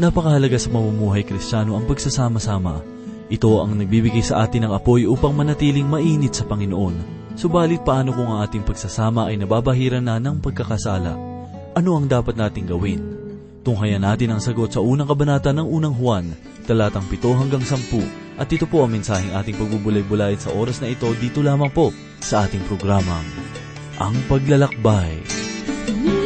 Napakahalaga sa mamumuhay kristyano ang pagsasama-sama. Ito ang nagbibigay sa atin ng apoy upang manatiling mainit sa Panginoon. Subalit paano kung ang ating pagsasama ay nababahiran na ng pagkakasala? Ano ang dapat nating gawin? Tunghayan natin ang sagot sa unang kabanata ng unang Juan, talatang 7 hanggang 10. At ito po ang mensaheng ating pagbubulay-bulayan sa oras na ito dito lamang po sa ating programang Ang Paglalakbay. Minsan,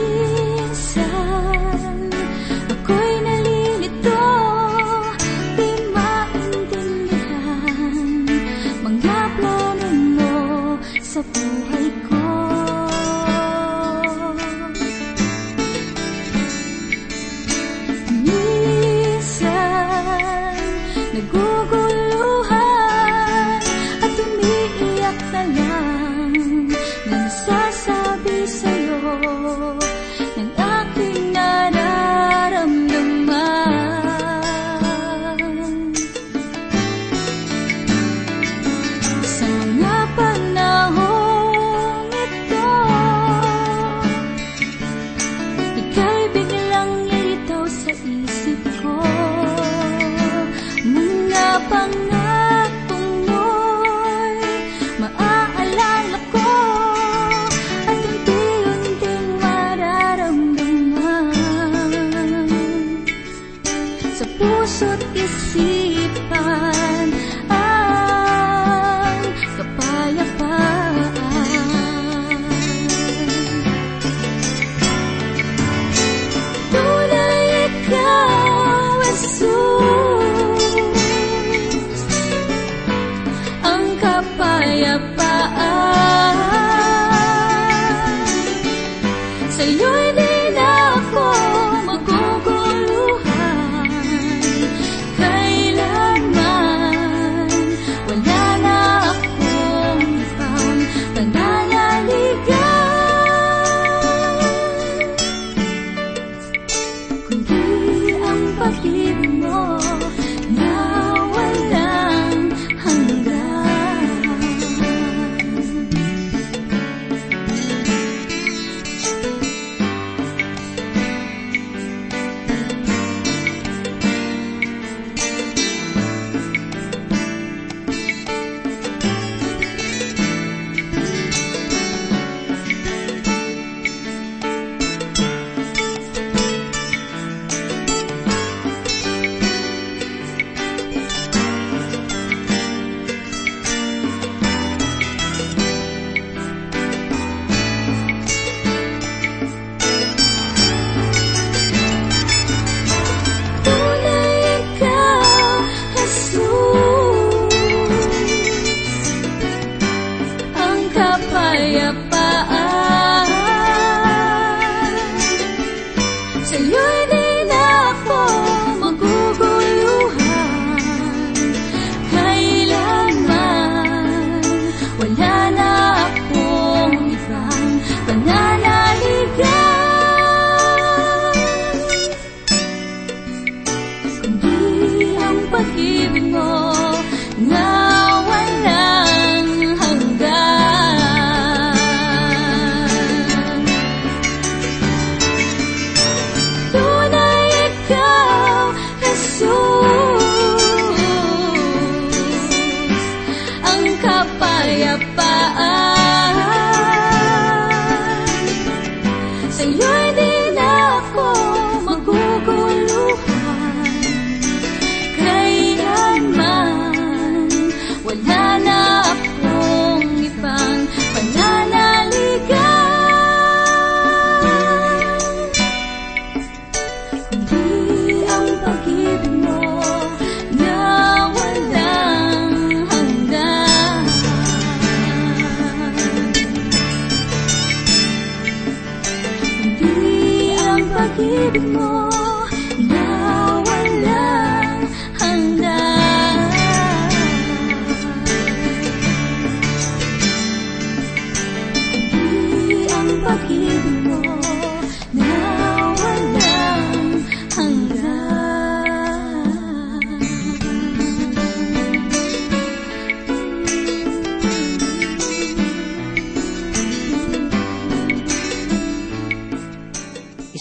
ang pag-ibig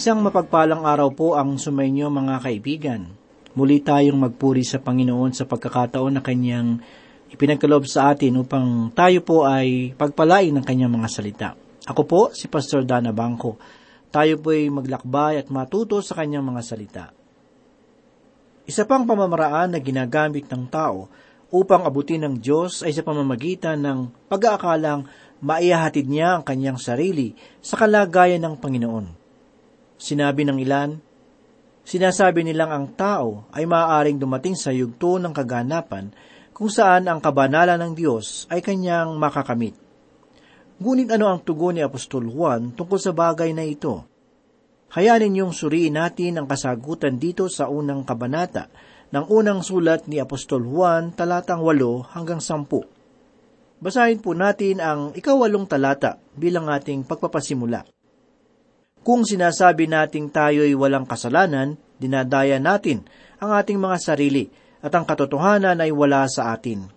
Isang mapagpalang araw po ang sumainyo mga kaibigan. Muli tayong magpuri sa Panginoon sa pagkakataon na Kanyang ipinagkaloob sa atin upang tayo po ay pagpalain ng Kanyang mga salita. Ako po, si Pastor Dana Bangko. Tayo po ay maglakbay at matuto sa Kanyang mga salita. Isa pang pamamaraan na ginagamit ng tao upang abutin ng Diyos ay sa pamamagitan ng pag-aakalang maihahatid niya ang kanyang sarili sa kalagayan ng Panginoon. Sinabi ng ilan, sinasabi nilang ang tao ay maaaring dumating sa yugto ng kaganapan kung saan ang kabanalan ng Diyos ay kanyang makakamit. Ngunit ano ang tugon ni Apostol Juan tungkol sa bagay na ito? Hayaan ninyong suriin natin ang kasagutan dito sa unang kabanata ng unang sulat ni Apostol Juan talatang 8 hanggang 10. Basahin po natin ang ikawalong talata bilang ating pagpapasimula. Kung sinasabi nating tayo'y walang kasalanan, dinadaya natin ang ating mga sarili at ang katotohanan ay wala sa atin.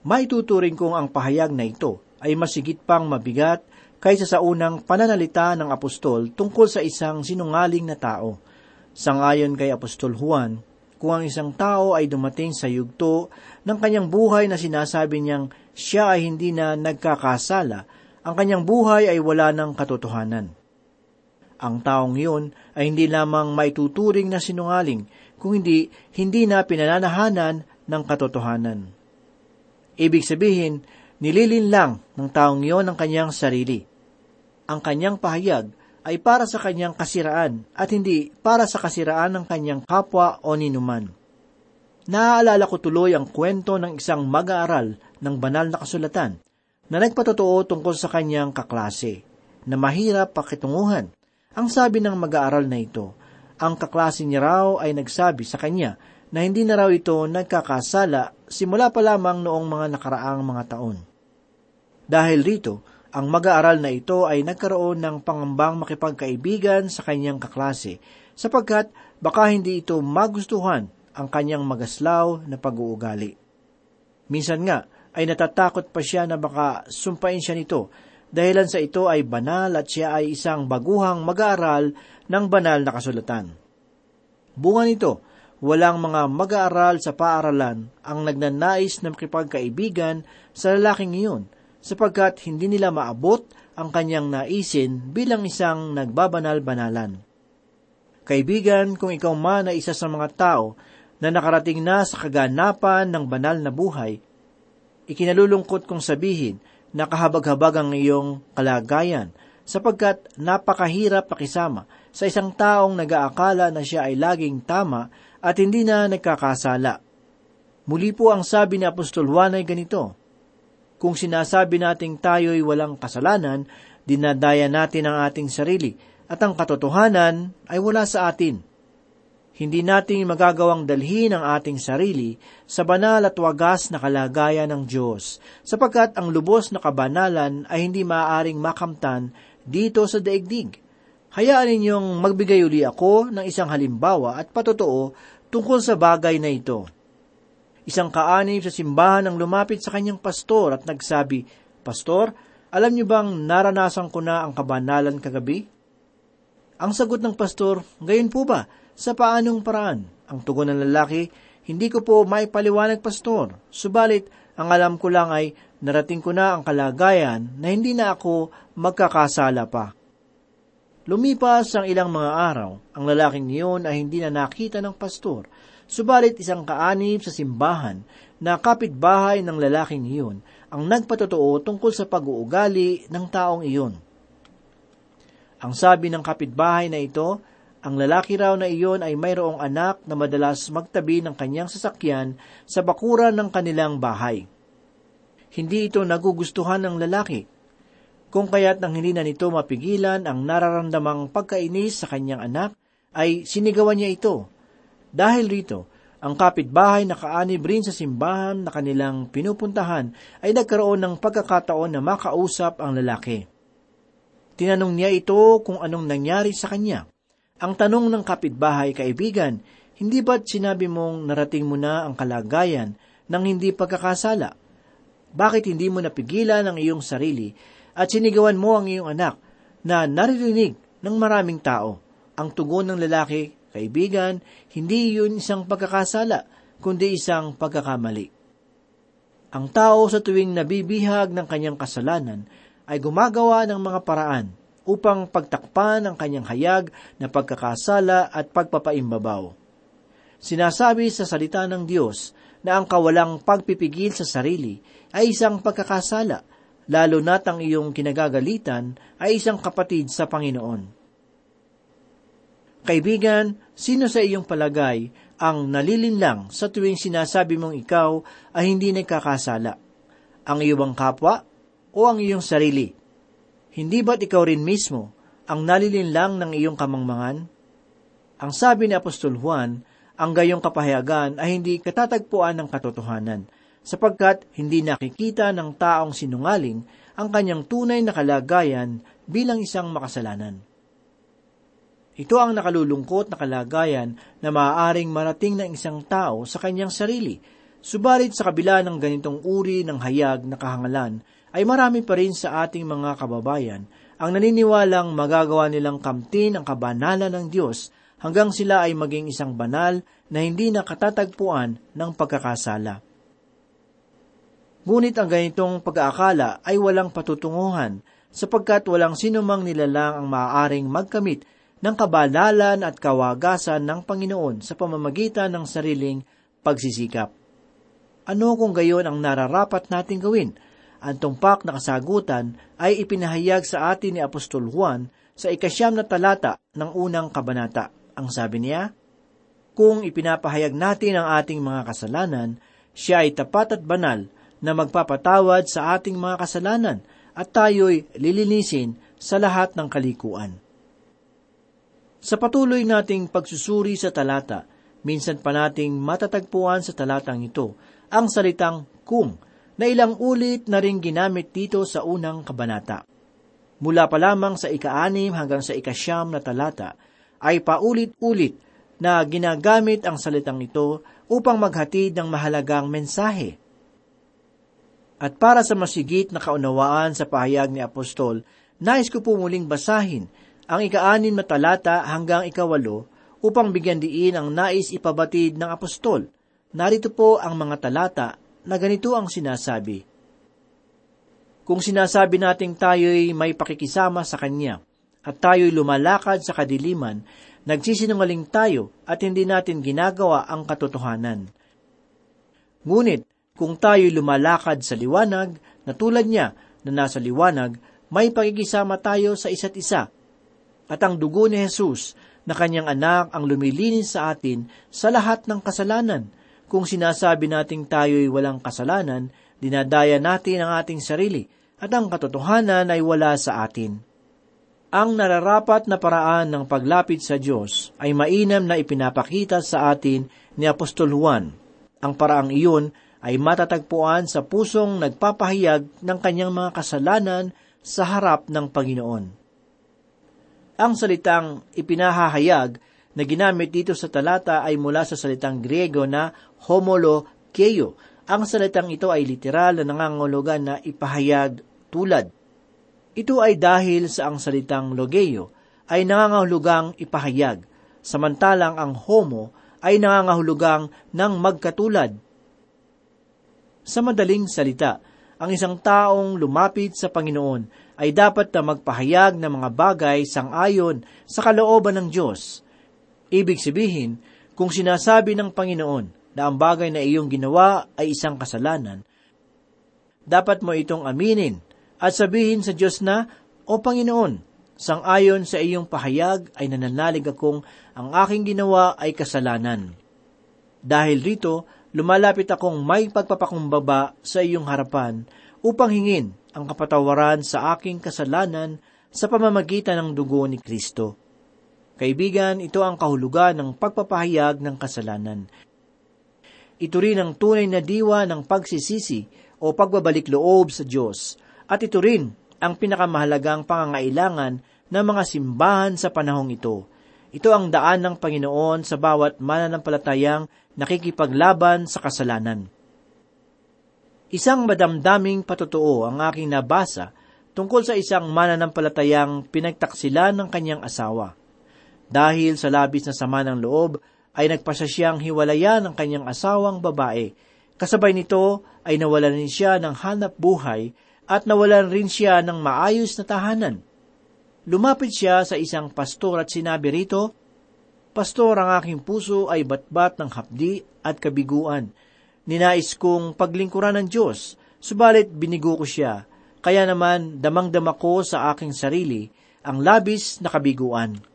Maituturing kong ang pahayag na ito ay masigit pang mabigat kaysa sa unang pananalita ng apostol tungkol sa isang sinungaling na tao. Sangayon kay Apostol Juan, kung ang isang tao ay dumating sa yugto ng kanyang buhay na sinasabi niyang siya ay hindi na nagkakasala, ang kanyang buhay ay wala ng katotohanan. Ang taong iyon ay hindi lamang maituturing na sinungaling, kung hindi, hindi na pinananahanan ng katotohanan. Ibig sabihin, nililin lang ng taong iyon ang kanyang sarili. Ang kanyang pahayag ay para sa kanyang kasiraan at hindi para sa kasiraan ng kanyang kapwa o ninuman. Naaalala ko tuloy ang kwento ng isang mag-aaral ng banal na kasulatan na nagpatotoo tungkol sa kanyang kaklase, na mahirap pakitunguhan. Ang sabi ng mag-aaral na ito, ang kaklase niya raw ay nagsabi sa kanya na hindi na raw ito nagkakasala simula pa lamang noong mga nakaraang mga taon. Dahil rito, ang mag-aaral na ito ay nagkaroon ng pangambang makipagkaibigan sa kanyang kaklase sapagkat baka hindi ito magustuhan ang kanyang magaslaw na pag-uugali. Minsan nga ay natatakot pa siya na baka sumpain siya nito dahilan sa ito ay banal at siya ay isang baguhang mag-aaral ng banal na kasulatan. Bunga nito, walang mga mag-aaral sa paaralan ang nagnanais na makipagkaibigan sa lalaking iyon sapagkat hindi nila maabot ang kanyang naisin bilang isang nagbabanal-banalan. Kaibigan, kung ikaw man ay isa sa mga tao na nakarating na sa kaganapan ng banal na buhay, ikinalulungkot kong sabihin na kahabag-habag ang iyong kalagayan sapagkat napakahirap pakisama sa isang taong nag-aakala na siya ay laging tama at hindi na nagkakasala. Muli po ang sabi ni Apostol Juan ay ganito, Kung sinasabi nating tayo'y walang kasalanan, dinadaya natin ang ating sarili at ang katotohanan ay wala sa atin hindi natin magagawang dalhin ang ating sarili sa banal at wagas na kalagayan ng Diyos, sapagkat ang lubos na kabanalan ay hindi maaaring makamtan dito sa daigdig. Hayaan ninyong magbigay uli ako ng isang halimbawa at patotoo tungkol sa bagay na ito. Isang kaanib sa simbahan ang lumapit sa kanyang pastor at nagsabi, Pastor, alam niyo bang naranasan ko na ang kabanalan kagabi? Ang sagot ng pastor, gayon po ba? Sa paanong paraan? Ang tugon ng lalaki, hindi ko po may paliwanag, pastor. Subalit, ang alam ko lang ay narating ko na ang kalagayan na hindi na ako magkakasala pa. Lumipas ang ilang mga araw, ang lalaking niyon ay hindi na nakita ng pastor, subalit isang kaanib sa simbahan na kapitbahay ng lalaking iyon ang nagpatotoo tungkol sa pag-uugali ng taong iyon. Ang sabi ng kapitbahay na ito ang lalaki raw na iyon ay mayroong anak na madalas magtabi ng kanyang sasakyan sa bakuran ng kanilang bahay. Hindi ito nagugustuhan ng lalaki, kung kaya't nang hindi na nito mapigilan ang nararamdamang pagkainis sa kanyang anak, ay sinigawan niya ito. Dahil rito, ang kapitbahay na kaanib rin sa simbahan na kanilang pinupuntahan ay nagkaroon ng pagkakataon na makausap ang lalaki. Tinanong niya ito kung anong nangyari sa kanya. Ang tanong ng kapitbahay, kaibigan, hindi ba't sinabi mong narating mo na ang kalagayan ng hindi pagkakasala? Bakit hindi mo napigilan ang iyong sarili at sinigawan mo ang iyong anak na naririnig ng maraming tao. Ang tugon ng lalaki, kaibigan, hindi yun isang pagkakasala, kundi isang pagkakamali. Ang tao sa tuwing nabibihag ng kanyang kasalanan ay gumagawa ng mga paraan upang pagtakpan ang kanyang hayag na pagkakasala at pagpapaimbabaw. Sinasabi sa salita ng Diyos na ang kawalang pagpipigil sa sarili ay isang pagkakasala, lalo na't ang iyong kinagagalitan ay isang kapatid sa Panginoon. Kaibigan, sino sa iyong palagay ang nalilinlang sa tuwing sinasabi mong ikaw ay hindi nagkakasala? Ang iyong kapwa o ang iyong sarili? Hindi ba't ikaw rin mismo ang nalilinlang ng iyong kamangmangan? Ang sabi ni Apostol Juan, ang gayong kapahayagan ay hindi katatagpuan ng katotohanan, sapagkat hindi nakikita ng taong sinungaling ang kanyang tunay na kalagayan bilang isang makasalanan. Ito ang nakalulungkot na kalagayan na maaaring marating ng isang tao sa kanyang sarili. Subalit sa kabila ng ganitong uri ng hayag na kahangalan, ay marami pa rin sa ating mga kababayan ang naniniwalang magagawa nilang kamtin ang kabanalan ng Diyos hanggang sila ay maging isang banal na hindi nakatatagpuan ng pagkakasala. Ngunit ang ganitong pag-aakala ay walang patutunguhan sapagkat walang sinumang nilalang ang maaaring magkamit ng kabalalan at kawagasan ng Panginoon sa pamamagitan ng sariling pagsisikap. Ano kung gayon ang nararapat nating gawin? Ang tumpak na kasagutan ay ipinahayag sa atin ni Apostol Juan sa ikasyam na talata ng unang kabanata. Ang sabi niya, Kung ipinapahayag natin ang ating mga kasalanan, siya ay tapat at banal na magpapatawad sa ating mga kasalanan at tayo'y lilinisin sa lahat ng kalikuan. Sa patuloy nating pagsusuri sa talata, minsan pa nating matatagpuan sa talatang ito ang salitang kung na ilang ulit na ring ginamit dito sa unang kabanata. Mula pa lamang sa ika-anim hanggang sa ikasyam na talata, ay paulit-ulit na ginagamit ang salitang ito upang maghatid ng mahalagang mensahe. At para sa masigit na kaunawaan sa pahayag ni Apostol, nais ko po muling basahin ang ikaanin na talata hanggang ikawalo upang bigyan diin ang nais ipabatid ng apostol. Narito po ang mga talata na ganito ang sinasabi. Kung sinasabi nating tayo'y may pakikisama sa Kanya at tayo'y lumalakad sa kadiliman, nagsisinungaling tayo at hindi natin ginagawa ang katotohanan. Ngunit, kung tayo'y lumalakad sa liwanag, na tulad niya na nasa liwanag, may pakikisama tayo sa isa't isa at ang dugo ni Jesus na kanyang anak ang lumilinis sa atin sa lahat ng kasalanan. Kung sinasabi nating tayo'y walang kasalanan, dinadaya natin ang ating sarili at ang katotohanan ay wala sa atin. Ang nararapat na paraan ng paglapit sa Diyos ay mainam na ipinapakita sa atin ni Apostol Juan. Ang paraang iyon ay matatagpuan sa pusong nagpapahayag ng kanyang mga kasalanan sa harap ng Panginoon. Ang salitang ipinahahayag na ginamit dito sa talata ay mula sa salitang Griego na homolokeio. Ang salitang ito ay literal na nangangulugan na ipahayag tulad. Ito ay dahil sa ang salitang logeo ay nangangahulugang ipahayag, samantalang ang homo ay nangangahulugang ng magkatulad. Sa madaling salita, ang isang taong lumapit sa Panginoon ay dapat na magpahayag ng mga bagay sang-ayon sa kalooban ng Diyos. Ibig sabihin, kung sinasabi ng Panginoon na ang bagay na iyong ginawa ay isang kasalanan, dapat mo itong aminin at sabihin sa Diyos na, O Panginoon, sang-ayon sa iyong pahayag ay nananalig akong ang aking ginawa ay kasalanan. Dahil rito, lumalapit akong may pagpapakumbaba sa iyong harapan upang hingin ang kapatawaran sa aking kasalanan sa pamamagitan ng dugo ni Kristo. Kaibigan, ito ang kahulugan ng pagpapahayag ng kasalanan. Ito rin ang tunay na diwa ng pagsisisi o pagbabalik loob sa Diyos. At ito rin ang pinakamahalagang pangangailangan ng mga simbahan sa panahong ito. Ito ang daan ng Panginoon sa bawat mananampalatayang nakikipaglaban sa kasalanan. Isang madamdaming patotoo ang aking nabasa tungkol sa isang mananampalatayang pinagtaksilan ng kanyang asawa. Dahil sa labis na sama ng loob, ay nagpasya siyang hiwalayan ng kanyang asawang babae. Kasabay nito ay nawalan rin siya ng hanap buhay at nawalan rin siya ng maayos na tahanan. Lumapit siya sa isang pastor at sinabi rito, Pastor, ang aking puso ay batbat ng hapdi at kabiguan. Ninais kong paglingkuran ng Diyos, subalit binigo ko siya. Kaya naman damang-dama ko sa aking sarili ang labis na kabiguan.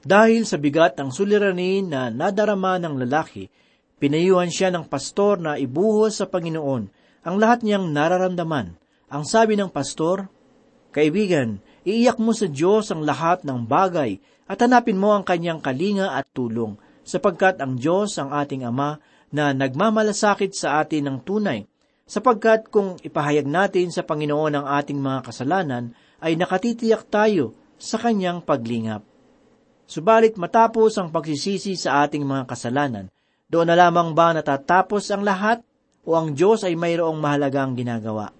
Dahil sa bigat ng suliranin na nadarama ng lalaki, pinayuhan siya ng pastor na ibuhos sa Panginoon ang lahat niyang nararamdaman. Ang sabi ng pastor, Kaibigan, iiyak mo sa Diyos ang lahat ng bagay at hanapin mo ang kanyang kalinga at tulong, sapagkat ang Diyos ang ating Ama na nagmamalasakit sa atin ng tunay, sapagkat kung ipahayag natin sa Panginoon ang ating mga kasalanan, ay nakatitiyak tayo sa kanyang paglingap. Subalit matapos ang pagsisisi sa ating mga kasalanan, doon na lamang ba natatapos ang lahat o ang Diyos ay mayroong mahalagang ginagawa?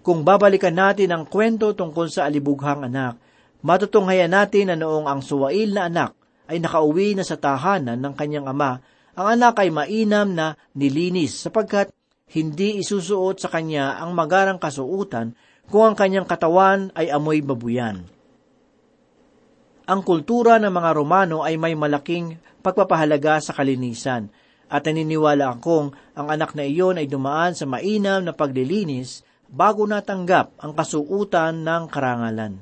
Kung babalikan natin ang kwento tungkol sa alibughang anak, matutunghayan natin na noong ang suwail na anak ay nakauwi na sa tahanan ng kanyang ama, ang anak ay mainam na nilinis sapagkat hindi isusuot sa kanya ang magarang kasuutan kung ang kanyang katawan ay amoy babuyan ang kultura ng mga Romano ay may malaking pagpapahalaga sa kalinisan at naniniwala akong ang anak na iyon ay dumaan sa mainam na paglilinis bago natanggap ang kasuutan ng karangalan.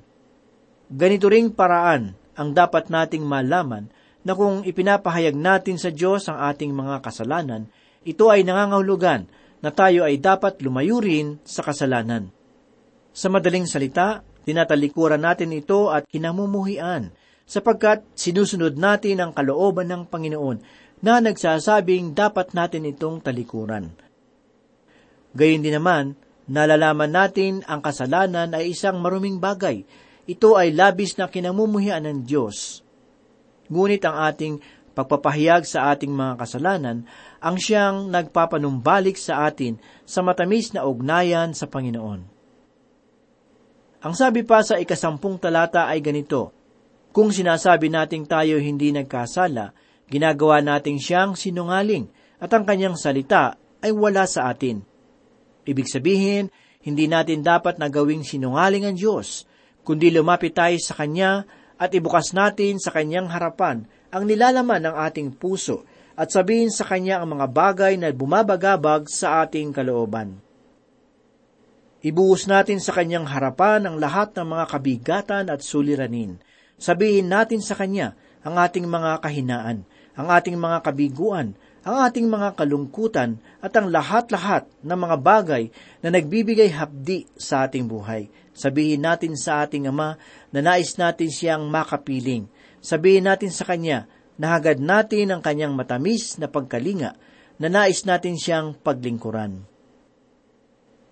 Ganito ring paraan ang dapat nating malaman na kung ipinapahayag natin sa Diyos ang ating mga kasalanan, ito ay nangangahulugan na tayo ay dapat lumayo rin sa kasalanan. Sa madaling salita, Tinatalikuran natin ito at kinamumuhian sapagkat sinusunod natin ang kalooban ng Panginoon na nagsasabing dapat natin itong talikuran. Gayun din naman, nalalaman natin ang kasalanan ay isang maruming bagay. Ito ay labis na kinamumuhian ng Diyos. Ngunit ang ating pagpapahayag sa ating mga kasalanan ang siyang nagpapanumbalik sa atin sa matamis na ugnayan sa Panginoon. Ang sabi pa sa ikasampung talata ay ganito, Kung sinasabi nating tayo hindi nagkasala, ginagawa nating siyang sinungaling at ang kanyang salita ay wala sa atin. Ibig sabihin, hindi natin dapat na gawing sinungaling ang Diyos, kundi lumapit tayo sa Kanya at ibukas natin sa Kanyang harapan ang nilalaman ng ating puso at sabihin sa Kanya ang mga bagay na bumabagabag sa ating kalooban. Ibuhos natin sa kanyang harapan ang lahat ng mga kabigatan at suliranin. Sabihin natin sa kanya ang ating mga kahinaan, ang ating mga kabiguan, ang ating mga kalungkutan at ang lahat-lahat ng mga bagay na nagbibigay hapdi sa ating buhay. Sabihin natin sa ating Ama na nais natin siyang makapiling. Sabihin natin sa Kanya na hagad natin ang Kanyang matamis na pagkalinga, na nais natin siyang paglingkuran.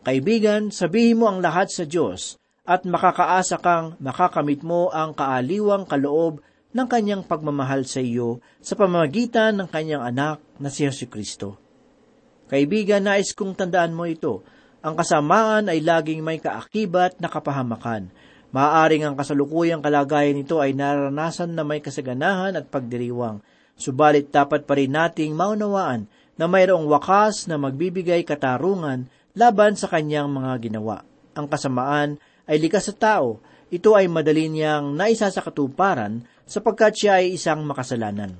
Kaibigan, sabihin mo ang lahat sa Diyos at makakaasa kang makakamit mo ang kaaliwang kaloob ng kanyang pagmamahal sa iyo sa pamamagitan ng kanyang anak na si Yesu Kristo. Kaibigan, nais kong tandaan mo ito. Ang kasamaan ay laging may kaakibat na kapahamakan. Maaaring ang kasalukuyang kalagayan nito ay naranasan na may kasaganahan at pagdiriwang. Subalit dapat pa rin nating maunawaan na mayroong wakas na magbibigay katarungan laban sa kanyang mga ginawa. Ang kasamaan ay likas sa tao, ito ay madali niyang naisa sa katuparan sapagkat siya ay isang makasalanan.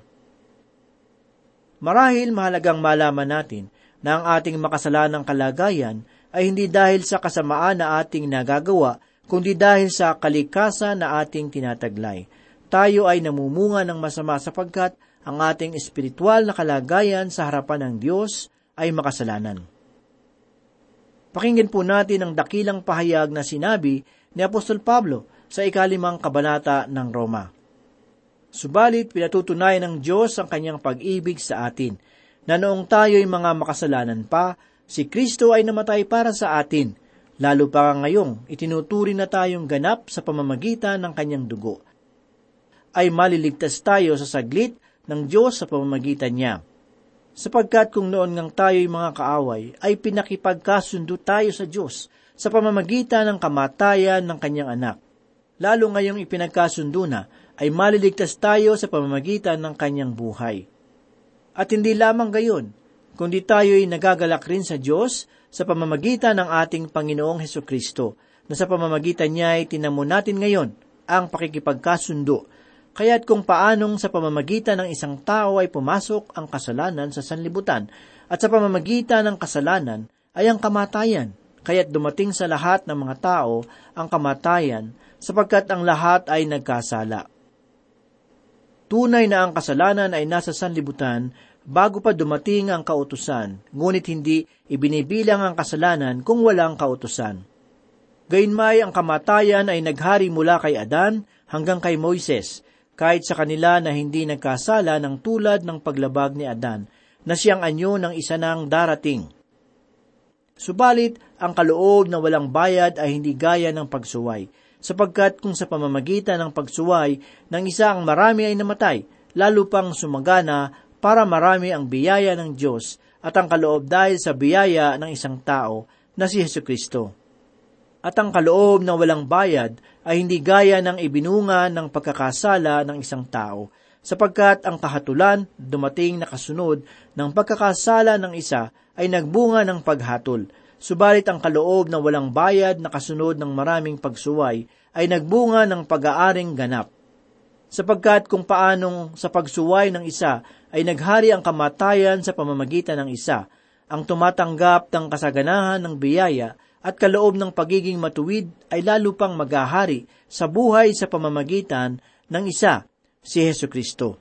Marahil mahalagang malaman natin na ang ating makasalanang kalagayan ay hindi dahil sa kasamaan na ating nagagawa, kundi dahil sa kalikasan na ating tinataglay. Tayo ay namumunga ng masama sapagkat ang ating espiritual na kalagayan sa harapan ng Diyos ay makasalanan. Pakinggan po natin ang dakilang pahayag na sinabi ni Apostol Pablo sa ikalimang kabanata ng Roma. Subalit, pinatutunayan ng Diyos ang kanyang pag-ibig sa atin, na noong tayo'y mga makasalanan pa, si Kristo ay namatay para sa atin, lalo pa ngayong itinuturing na tayong ganap sa pamamagitan ng kanyang dugo. Ay maliligtas tayo sa saglit ng Diyos sa pamamagitan niya. Sapagkat kung noon ngang tayo'y mga kaaway, ay pinakipagkasundo tayo sa Diyos sa pamamagitan ng kamatayan ng kanyang anak. Lalo ngayong ipinagkasundo na, ay maliligtas tayo sa pamamagitan ng kanyang buhay. At hindi lamang gayon, kundi tayo'y nagagalak rin sa Diyos sa pamamagitan ng ating Panginoong Heso Kristo, na sa pamamagitan niya ay tinamo natin ngayon ang pakikipagkasundo Kaya't kung paanong sa pamamagitan ng isang tao ay pumasok ang kasalanan sa sanlibutan, at sa pamamagitan ng kasalanan ay ang kamatayan, kaya't dumating sa lahat ng mga tao ang kamatayan, sapagkat ang lahat ay nagkasala. Tunay na ang kasalanan ay nasa sanlibutan bago pa dumating ang kautusan, ngunit hindi ibinibilang ang kasalanan kung walang kautusan. Gayunmay ang kamatayan ay naghari mula kay Adan hanggang kay Moises, kahit sa kanila na hindi nagkasala ng tulad ng paglabag ni Adan, na siyang anyo ng isa nang darating. Subalit, ang kaloob na walang bayad ay hindi gaya ng pagsuway, sapagkat kung sa pamamagitan ng pagsuway ng isa ang marami ay namatay, lalo pang sumagana para marami ang biyaya ng Diyos at ang kaloob dahil sa biyaya ng isang tao na si Yesu Kristo at ang kaloob na walang bayad ay hindi gaya ng ibinunga ng pagkakasala ng isang tao, sapagkat ang kahatulan dumating na kasunod ng pagkakasala ng isa ay nagbunga ng paghatol, subalit ang kaloob na walang bayad na kasunod ng maraming pagsuway ay nagbunga ng pag-aaring ganap. Sapagkat kung paanong sa pagsuway ng isa ay naghari ang kamatayan sa pamamagitan ng isa, ang tumatanggap ng kasaganahan ng biyaya at kaloob ng pagiging matuwid ay lalo pang maghahari sa buhay sa pamamagitan ng isa, si Heso Kristo.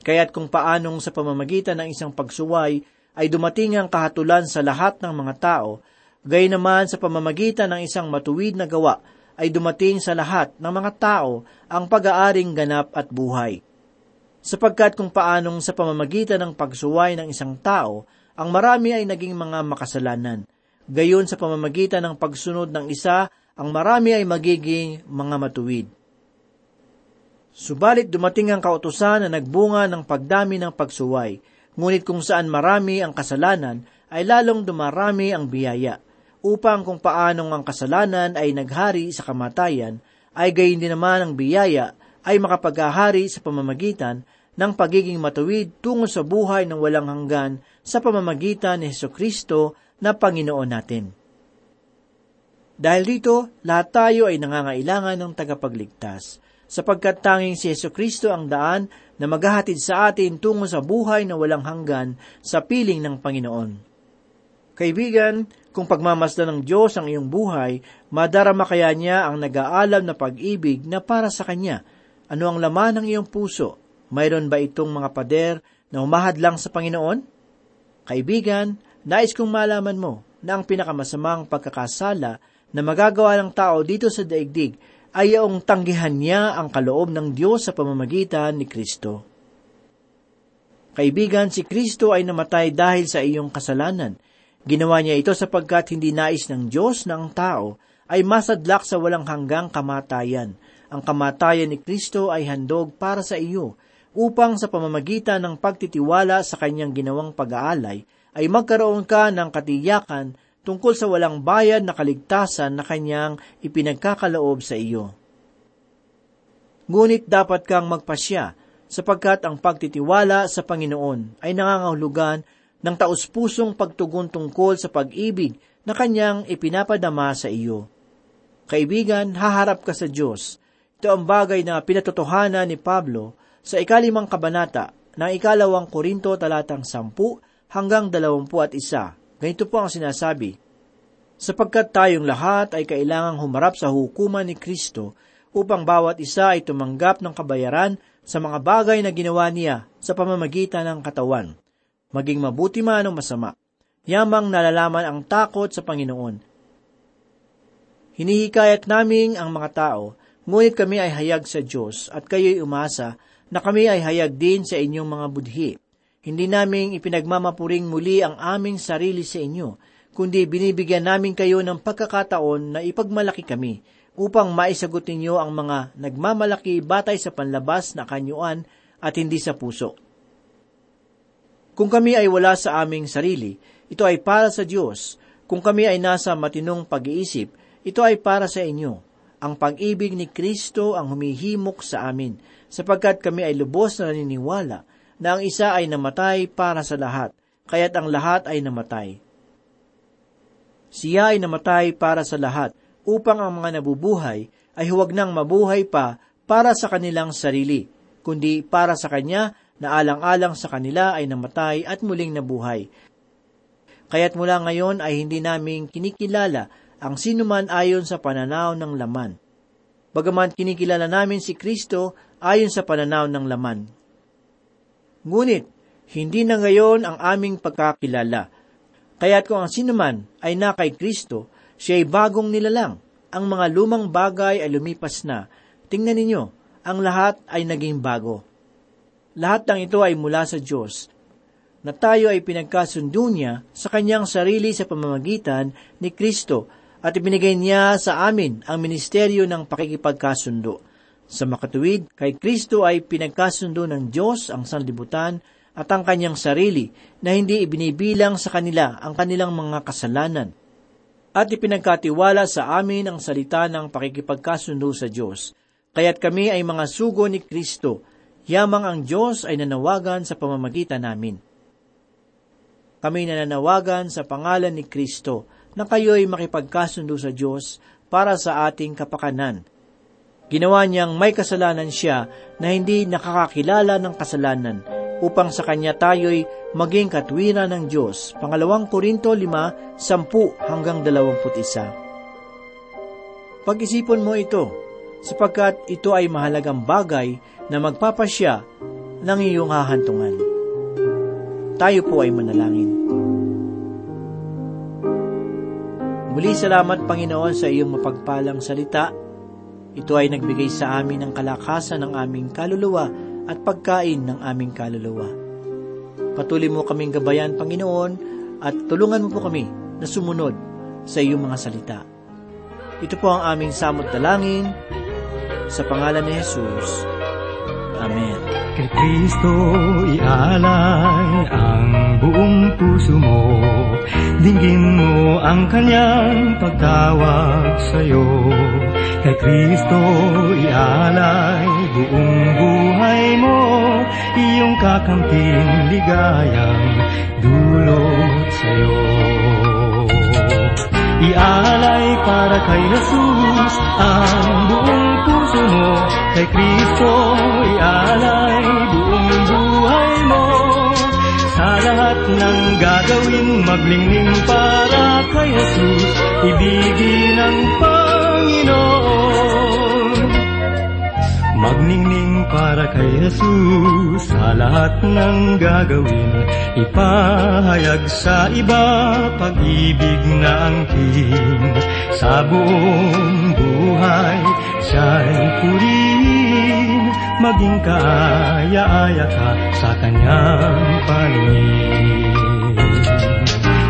Kaya't kung paanong sa pamamagitan ng isang pagsuway ay dumating ang kahatulan sa lahat ng mga tao, gay naman sa pamamagitan ng isang matuwid na gawa ay dumating sa lahat ng mga tao ang pag-aaring ganap at buhay. Sapagkat kung paanong sa pamamagitan ng pagsuway ng isang tao, ang marami ay naging mga makasalanan, Gayon sa pamamagitan ng pagsunod ng isa, ang marami ay magiging mga matuwid. Subalit dumating ang kautusan na nagbunga ng pagdami ng pagsuway, ngunit kung saan marami ang kasalanan, ay lalong dumarami ang biyaya, upang kung paanong ang kasalanan ay naghari sa kamatayan, ay gayon din naman ang biyaya ay makapaghahari sa pamamagitan ng pagiging matuwid tungo sa buhay ng walang hanggan sa pamamagitan ni Heso Kristo na Panginoon natin. Dahil dito, lahat tayo ay nangangailangan ng tagapagligtas, sapagkat tanging si Yeso Kristo ang daan na maghahatid sa atin tungo sa buhay na walang hanggan sa piling ng Panginoon. Kaibigan, kung pagmamasdan ng Diyos ang iyong buhay, madarama kaya niya ang nag-aalam na pag-ibig na para sa Kanya. Ano ang laman ng iyong puso? Mayroon ba itong mga pader na umahad lang sa Panginoon? Kaibigan, Nais kong malaman mo na ang pinakamasamang pagkakasala na magagawa ng tao dito sa daigdig ay yung tanggihan niya ang kaloob ng Diyos sa pamamagitan ni Kristo. Kaibigan, si Kristo ay namatay dahil sa iyong kasalanan. Ginawa niya ito sapagkat hindi nais ng Diyos na ang tao ay masadlak sa walang hanggang kamatayan. Ang kamatayan ni Kristo ay handog para sa iyo upang sa pamamagitan ng pagtitiwala sa kanyang ginawang pag-aalay ay magkaroon ka ng katiyakan tungkol sa walang bayad na kaligtasan na kanyang ipinagkakaloob sa iyo. Ngunit dapat kang magpasya sapagkat ang pagtitiwala sa Panginoon ay nangangahulugan ng taus-pusong pagtugon tungkol sa pag-ibig na kanyang ipinapadama sa iyo. Kaibigan, haharap ka sa Diyos. Ito ang bagay na pinatotohanan ni Pablo sa ikalimang kabanata ng ikalawang Korinto talatang sampu hanggang dalawampu at isa. Ganito po ang sinasabi, Sapagkat tayong lahat ay kailangang humarap sa hukuman ni Kristo upang bawat isa ay tumanggap ng kabayaran sa mga bagay na ginawa niya sa pamamagitan ng katawan, maging mabuti man o masama. Yamang nalalaman ang takot sa Panginoon. Hinihikayat naming ang mga tao, ngunit kami ay hayag sa Diyos at kayo'y umasa na kami ay hayag din sa inyong mga budhi. Hindi namin ipinagmamapuring muli ang aming sarili sa inyo, kundi binibigyan namin kayo ng pagkakataon na ipagmalaki kami upang maisagot ninyo ang mga nagmamalaki batay sa panlabas na kanyuan at hindi sa puso. Kung kami ay wala sa aming sarili, ito ay para sa Diyos. Kung kami ay nasa matinong pag-iisip, ito ay para sa inyo. Ang pag-ibig ni Kristo ang humihimok sa amin, sapagkat kami ay lubos na naniniwala na ang isa ay namatay para sa lahat, kaya't ang lahat ay namatay. Siya ay namatay para sa lahat, upang ang mga nabubuhay ay huwag nang mabuhay pa para sa kanilang sarili, kundi para sa Kanya na alang-alang sa kanila ay namatay at muling nabuhay. Kaya't mula ngayon ay hindi namin kinikilala ang sinuman ayon sa pananaw ng laman. Bagaman kinikilala namin si Kristo ayon sa pananaw ng laman. Ngunit, hindi na ngayon ang aming pagkakilala. Kaya't kung ang sinuman ay na kay Kristo, siya ay bagong nilalang. Ang mga lumang bagay ay lumipas na. Tingnan ninyo, ang lahat ay naging bago. Lahat ng ito ay mula sa Diyos, na tayo ay pinagkasundo niya sa kanyang sarili sa pamamagitan ni Kristo at ibinigay niya sa amin ang ministeryo ng pakikipagkasundo. Sa makatuwid, kay Kristo ay pinagkasundo ng Diyos ang sanlibutan at ang kanyang sarili na hindi ibinibilang sa kanila ang kanilang mga kasalanan. At ipinagkatiwala sa amin ang salita ng pakikipagkasundo sa Diyos. Kaya't kami ay mga sugo ni Kristo, yamang ang Diyos ay nanawagan sa pamamagitan namin. Kami nananawagan sa pangalan ni Kristo na kayo'y makipagkasundo sa Diyos para sa ating kapakanan. Ginawa niyang may kasalanan siya na hindi nakakakilala ng kasalanan upang sa kanya tayo'y maging katwiran ng Diyos. Pangalawang Korinto 5, 10 hanggang 21. Pag-isipon mo ito, sapagkat ito ay mahalagang bagay na magpapasya ng iyong hahantungan. Tayo po ay manalangin. Muli salamat Panginoon sa iyong mapagpalang salita. Ito ay nagbigay sa amin ng kalakasan ng aming kaluluwa at pagkain ng aming kaluluwa. Patuloy mo kaming gabayan, Panginoon, at tulungan mo po kami na sumunod sa iyong mga salita. Ito po ang aming samot dalangin sa pangalan ni Jesus. Amen. Kay Kristo ialay ang buong puso mo. Dinggin mo ang kanyang pagtawag sa'yo. Kay Kristo ialay buong buhay mo. Iyong kakamting ligayang dulot sa'yo Ialay para kay Jesus ang buong puso mo. Kay Kristo ialay buong buhay mo. Sa lahat ng gagawin maglingning para kay Jesus Ibigin ang Panginoon Magningning para kay Jesus sa lahat ng gagawin. Ipahayag sa iba pag-ibig na angkin Sa buong buhay siya'y purihin. Maging kaaya-aya ka sa kanyang paningin.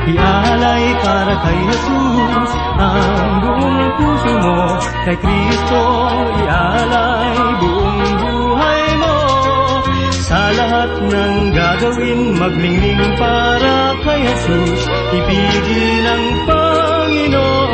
Ialay para kay Jesus ang buong puso mo Kay Kristo ialay buong buhay mo. Sa lahat ng gagawin maglingling para kay Jesus Ibigin ang Panginoon